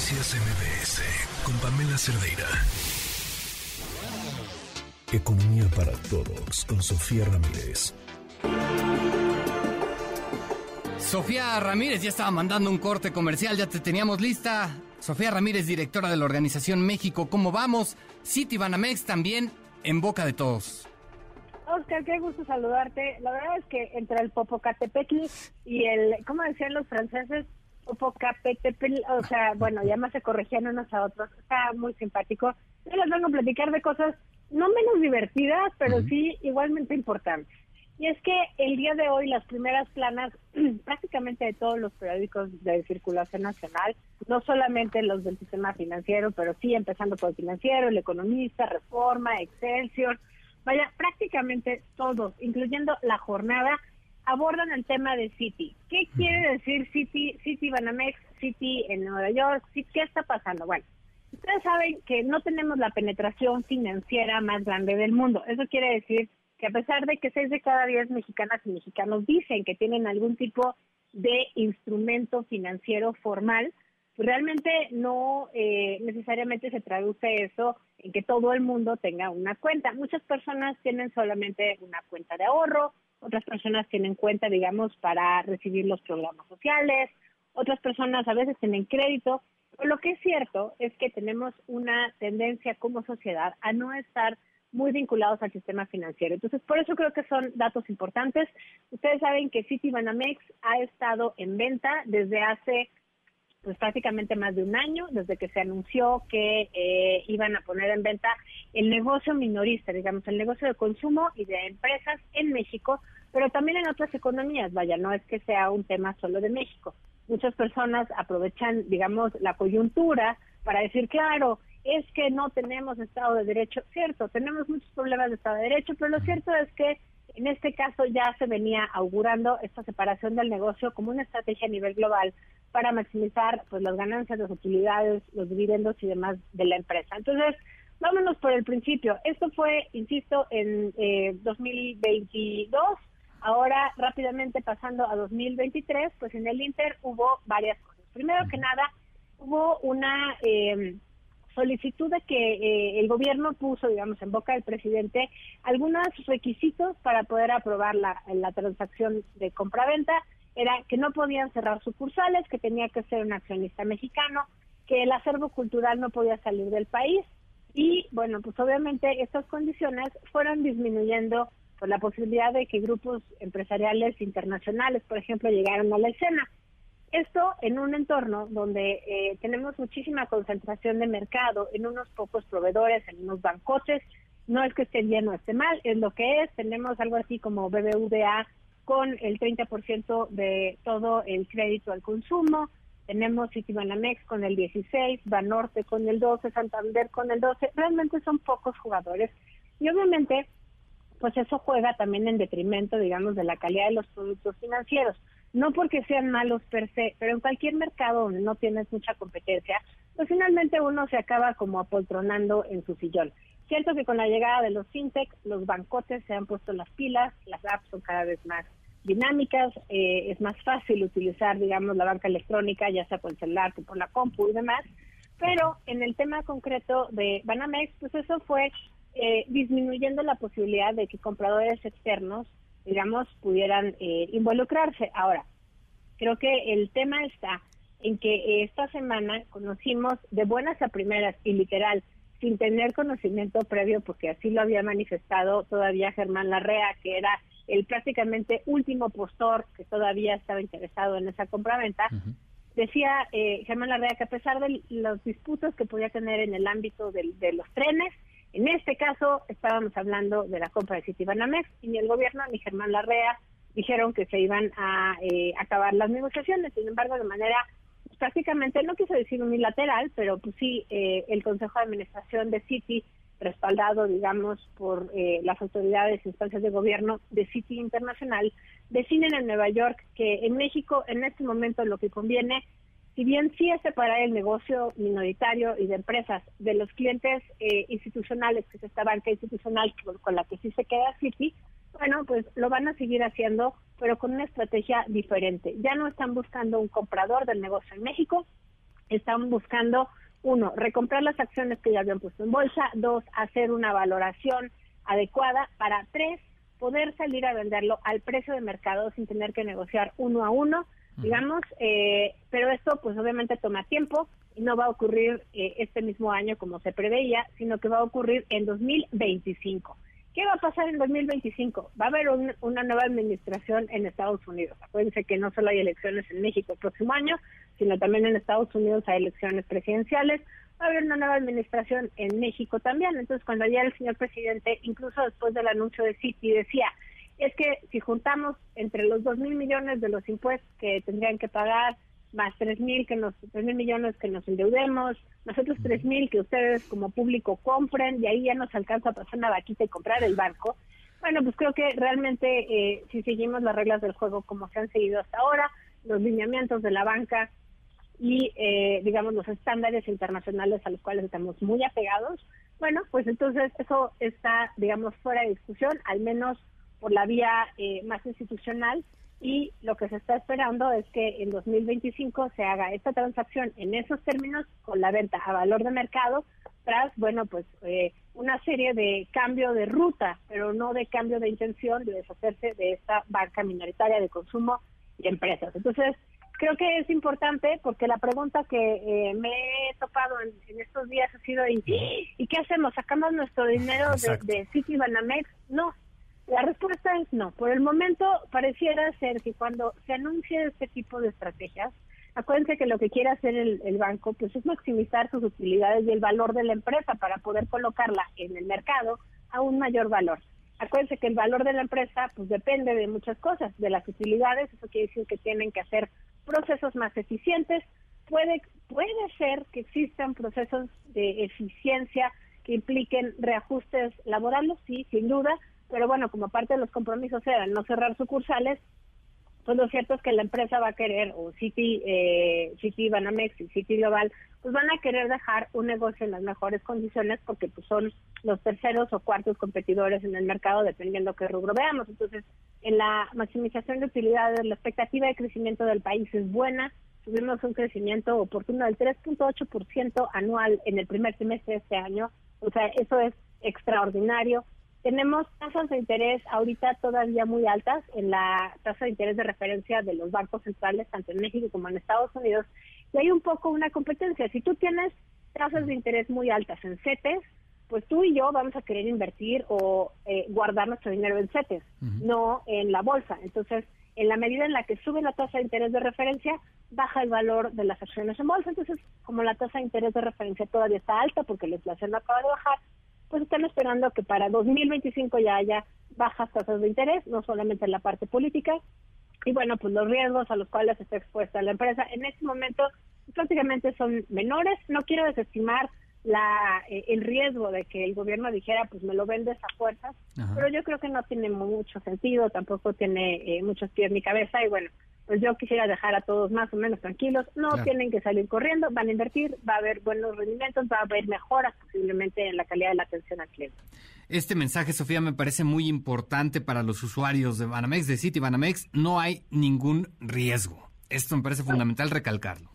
Noticias MBS con Pamela Cerdeira. Economía para todos con Sofía Ramírez. Sofía Ramírez ya estaba mandando un corte comercial, ya te teníamos lista. Sofía Ramírez, directora de la organización México, ¿cómo vamos? City Banamex también en boca de todos. Oscar, qué gusto saludarte. La verdad es que entre el Popocatépetl y el, ¿cómo decían los franceses? Popocatépetl, o sea, bueno, ya más se corregían unos a otros. Está muy simpático. Yo les vengo a platicar de cosas no menos divertidas, pero sí igualmente importantes. Y es que el día de hoy las primeras planas prácticamente de todos los periódicos de circulación nacional, no solamente los del sistema financiero, pero sí empezando por el financiero, el economista, Reforma, Excelsior, vaya, prácticamente todos, incluyendo la jornada, abordan el tema de City. ¿Qué quiere decir City, City Banamex, City en Nueva York? ¿Qué está pasando? Bueno, ustedes saben que no tenemos la penetración financiera más grande del mundo. Eso quiere decir que a pesar de que seis de cada diez mexicanas y mexicanos dicen que tienen algún tipo de instrumento financiero formal, realmente no eh, necesariamente se traduce eso en que todo el mundo tenga una cuenta. Muchas personas tienen solamente una cuenta de ahorro, otras personas tienen cuenta, digamos, para recibir los programas sociales, otras personas a veces tienen crédito. Pero lo que es cierto es que tenemos una tendencia como sociedad a no estar muy vinculados al sistema financiero. Entonces, por eso creo que son datos importantes. Ustedes saben que Citibanamex ha estado en venta desde hace pues prácticamente más de un año, desde que se anunció que eh, iban a poner en venta el negocio minorista, digamos, el negocio de consumo y de empresas en México, pero también en otras economías. Vaya, no es que sea un tema solo de México. Muchas personas aprovechan, digamos, la coyuntura para decir, claro, es que no tenemos Estado de Derecho. Cierto, tenemos muchos problemas de Estado de Derecho, pero lo cierto es que en este caso ya se venía augurando esta separación del negocio como una estrategia a nivel global para maximizar pues las ganancias, las utilidades, los dividendos y demás de la empresa. Entonces, vámonos por el principio. Esto fue, insisto, en eh, 2022. Ahora, rápidamente pasando a 2023, pues en el Inter hubo varias cosas. Primero que nada, hubo una... Eh, solicitud de que eh, el gobierno puso, digamos, en boca del presidente algunos requisitos para poder aprobar la, la transacción de compraventa. Era que no podían cerrar sucursales, que tenía que ser un accionista mexicano, que el acervo cultural no podía salir del país y, bueno, pues obviamente estas condiciones fueron disminuyendo por la posibilidad de que grupos empresariales internacionales, por ejemplo, llegaran a la escena. Esto en un entorno donde eh, tenemos muchísima concentración de mercado en unos pocos proveedores, en unos bancotes. No es que esté bien o esté mal, es lo que es. Tenemos algo así como BBVA con el 30% de todo el crédito al consumo. Tenemos Citibanamex con el 16, Banorte con el 12, Santander con el 12. Realmente son pocos jugadores. Y obviamente, pues eso juega también en detrimento, digamos, de la calidad de los productos financieros no porque sean malos per se, pero en cualquier mercado donde no tienes mucha competencia, pues finalmente uno se acaba como apoltronando en su sillón. Cierto que con la llegada de los fintech, los bancotes se han puesto las pilas, las apps son cada vez más dinámicas, eh, es más fácil utilizar, digamos, la banca electrónica, ya sea por el celular, por la compu y demás, pero en el tema concreto de Banamex, pues eso fue eh, disminuyendo la posibilidad de que compradores externos digamos, pudieran eh, involucrarse. Ahora, creo que el tema está en que esta semana conocimos de buenas a primeras y literal, sin tener conocimiento previo, porque así lo había manifestado todavía Germán Larrea, que era el prácticamente último postor que todavía estaba interesado en esa compraventa, decía eh, Germán Larrea que a pesar de los disputos que podía tener en el ámbito de los trenes, en este caso, estábamos hablando de la compra de Citibanamex y ni el gobierno ni Germán Larrea dijeron que se iban a eh, acabar las negociaciones. Sin embargo, de manera prácticamente, no quiso decir unilateral, pero pues sí, eh, el Consejo de Administración de Citi, respaldado, digamos, por eh, las autoridades y instancias de gobierno de Citi Internacional, deciden en Nueva York que en México, en este momento, lo que conviene si bien sí es separar el negocio minoritario y de empresas de los clientes eh, institucionales, que es esta banca institucional con, la que sí se queda Citi, bueno, pues lo van a seguir haciendo, pero con una estrategia diferente. Ya no están buscando un comprador del negocio en México, están buscando, uno, recomprar las acciones que ya habían puesto en bolsa, dos, hacer una valoración adecuada, para tres, poder salir a venderlo al precio de mercado sin tener que negociar uno a uno, digamos, eh, pero esto pues obviamente toma tiempo y no va a ocurrir eh, este mismo año como se preveía, sino que va a ocurrir en 2025. ¿Qué va a pasar en 2025? Va a haber una nueva administración en Estados Unidos. Acuérdense que no solo hay elecciones en México el próximo año, sino también en Estados Unidos hay elecciones presidenciales. Va a haber una nueva administración en México también. Entonces, cuando ayer el señor presidente, incluso después del anuncio de Citi, decía, es que si juntamos entre los dos mil millones de los impuestos que tendrían que pagar, más tres mil que nos tres mil millones que nos endeudemos, nosotros tres mil que ustedes como público compren y ahí ya nos alcanza a pasar una vaquita y comprar el barco. Bueno, pues creo que realmente eh, si seguimos las reglas del juego como se han seguido hasta ahora, los lineamientos de la banca y eh, digamos los estándares internacionales a los cuales estamos muy apegados, bueno, pues entonces eso está digamos fuera de discusión, al menos por la vía eh, más institucional y lo que se está esperando es que en 2025 se haga esta transacción en esos términos con la venta a valor de mercado tras, bueno, pues eh, una serie de cambio de ruta, pero no de cambio de intención de deshacerse de esta banca minoritaria de consumo y empresas. Entonces, creo que es importante porque la pregunta que eh, me he topado en, estos días ha sido, ¿y, qué hacemos? ¿Sacamos nuestro dinero de, de City Banamex? No, la respuesta es no. Por el momento pareciera ser que cuando se anuncie este tipo de estrategias, acuérdense que lo que quiere hacer el, banco pues es maximizar sus utilidades y el valor de la empresa para poder colocarla en el mercado a un mayor valor. Acuérdense que el valor de la empresa pues depende de muchas cosas, de las utilidades, eso quiere decir que tienen que hacer procesos más eficientes, puede puede ser que existan procesos de eficiencia que impliquen reajustes laborales, sí, sin duda, pero bueno, como parte de los compromisos eran no cerrar sucursales, pues lo cierto es que la empresa va a querer, o City, eh, City Banamex y City Global, pues van a querer dejar un negocio en las mejores condiciones porque pues son los terceros o cuartos competidores en el mercado dependiendo qué rubro veamos. Entonces, en la maximización de utilidades, la expectativa de crecimiento del país es buena. Tuvimos un crecimiento oportuno del 3.8% anual en el primer trimestre de este año. O sea, eso es extraordinario. Tenemos tasas de interés ahorita todavía muy altas en la tasa de interés de referencia de los bancos centrales, tanto en México como en Estados Unidos, y hay un poco una competencia. Si tú tienes tasas de interés muy altas en CETES, pues tú y yo vamos a querer invertir o eh, guardar nuestro dinero en CETES, no en la bolsa. Entonces, en la medida en la que sube la tasa de interés de referencia, baja el valor de las acciones en bolsa. Entonces, como la tasa de interés de referencia todavía está alta porque la inflación no acaba de bajar, pues están esperando que para 2025 ya haya bajas tasas de interés, no solamente en la parte política, y bueno, pues los riesgos a los cuales está expuesta la empresa en este momento prácticamente son menores. No quiero desestimar la eh, el riesgo de que el gobierno dijera, pues me lo vendes a fuerzas, pero yo creo que no tiene mucho sentido, tampoco tiene eh, muchos pies ni cabeza, y bueno, pues yo quisiera dejar a todos más o menos tranquilos. No tienen que salir corriendo, van a invertir, va a haber buenos rendimientos, va a haber mejoras posiblemente en la calidad de la atención al cliente. Este mensaje, Sofía, me parece muy importante para los usuarios de Banamex, de City Banamex. No hay ningún riesgo. Esto me parece fundamental recalcarlo.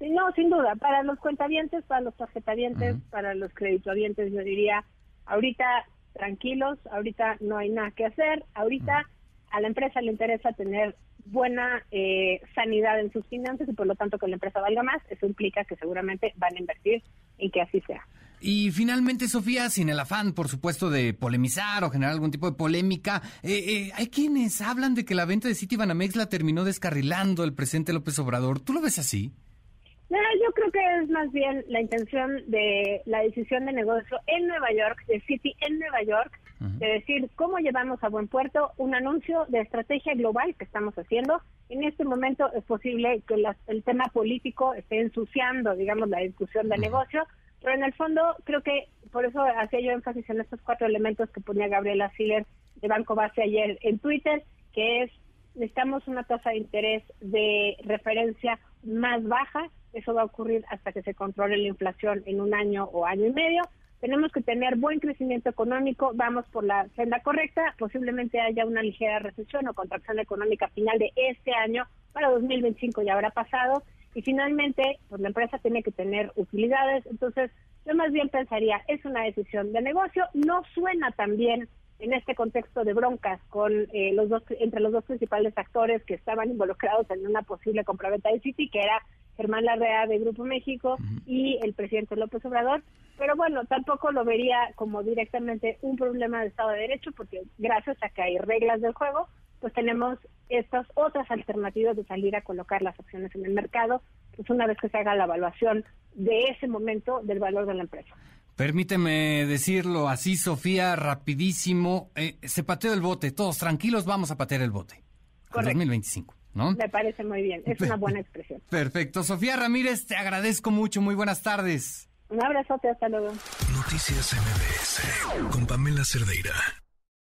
No, sin duda. Para los cuentavientes, para los tarjetavientes, para los creditovientes, yo diría, ahorita tranquilos, ahorita no hay nada que hacer, ahorita a la empresa le interesa tener buena eh, sanidad en sus finanzas y por lo tanto que la empresa valga más, eso implica que seguramente van a invertir en que así sea. Y finalmente, Sofía, sin el afán, por supuesto, de polemizar o generar algún tipo de polémica, eh, eh, hay quienes hablan de que la venta de City Banamex la terminó descarrilando el presidente López Obrador. ¿Tú lo ves así? Yo creo que es más bien la intención de la decisión de negocio en Nueva York, de City en Nueva York, de decir cómo llevamos a buen puerto un anuncio de estrategia global que estamos haciendo. En este momento es posible que el tema político esté ensuciando, digamos, la discusión de negocio, pero en el fondo creo que por eso hacía yo énfasis en estos cuatro elementos que ponía Gabriela Siller de Banco Base ayer en Twitter, que es necesitamos una tasa de interés de referencia más baja, eso va a ocurrir hasta que se controle la inflación en un año o año y medio. Tenemos que tener buen crecimiento económico, vamos por la senda correcta, posiblemente haya una ligera recesión o contracción económica final de este año, para 2025 ya habrá pasado, y finalmente, pues la empresa tiene que tener utilidades. Entonces, yo más bien pensaría, es una decisión de negocio, no suena tan bien en este contexto de broncas con eh, los dos entre los dos principales actores que estaban involucrados en una posible compraventa de City, que era Germán Larrea de Grupo México y el presidente López Obrador. Pero bueno, tampoco lo vería como directamente un problema de Estado de Derecho, porque gracias a que hay reglas del juego, pues tenemos estas otras alternativas de salir a colocar las acciones en el mercado, pues una vez que se haga la evaluación de ese momento del valor de la empresa. Permíteme decirlo así, Sofía, rapidísimo. Eh, se pateó el bote, todos tranquilos, vamos a patear el bote. Correcto. 2025, ¿no? Me parece muy bien, es una buena expresión. Perfecto. Sofía Ramírez, te agradezco mucho, muy buenas tardes. Un abrazote, hasta luego. Noticias MBS con Pamela Cerdeira.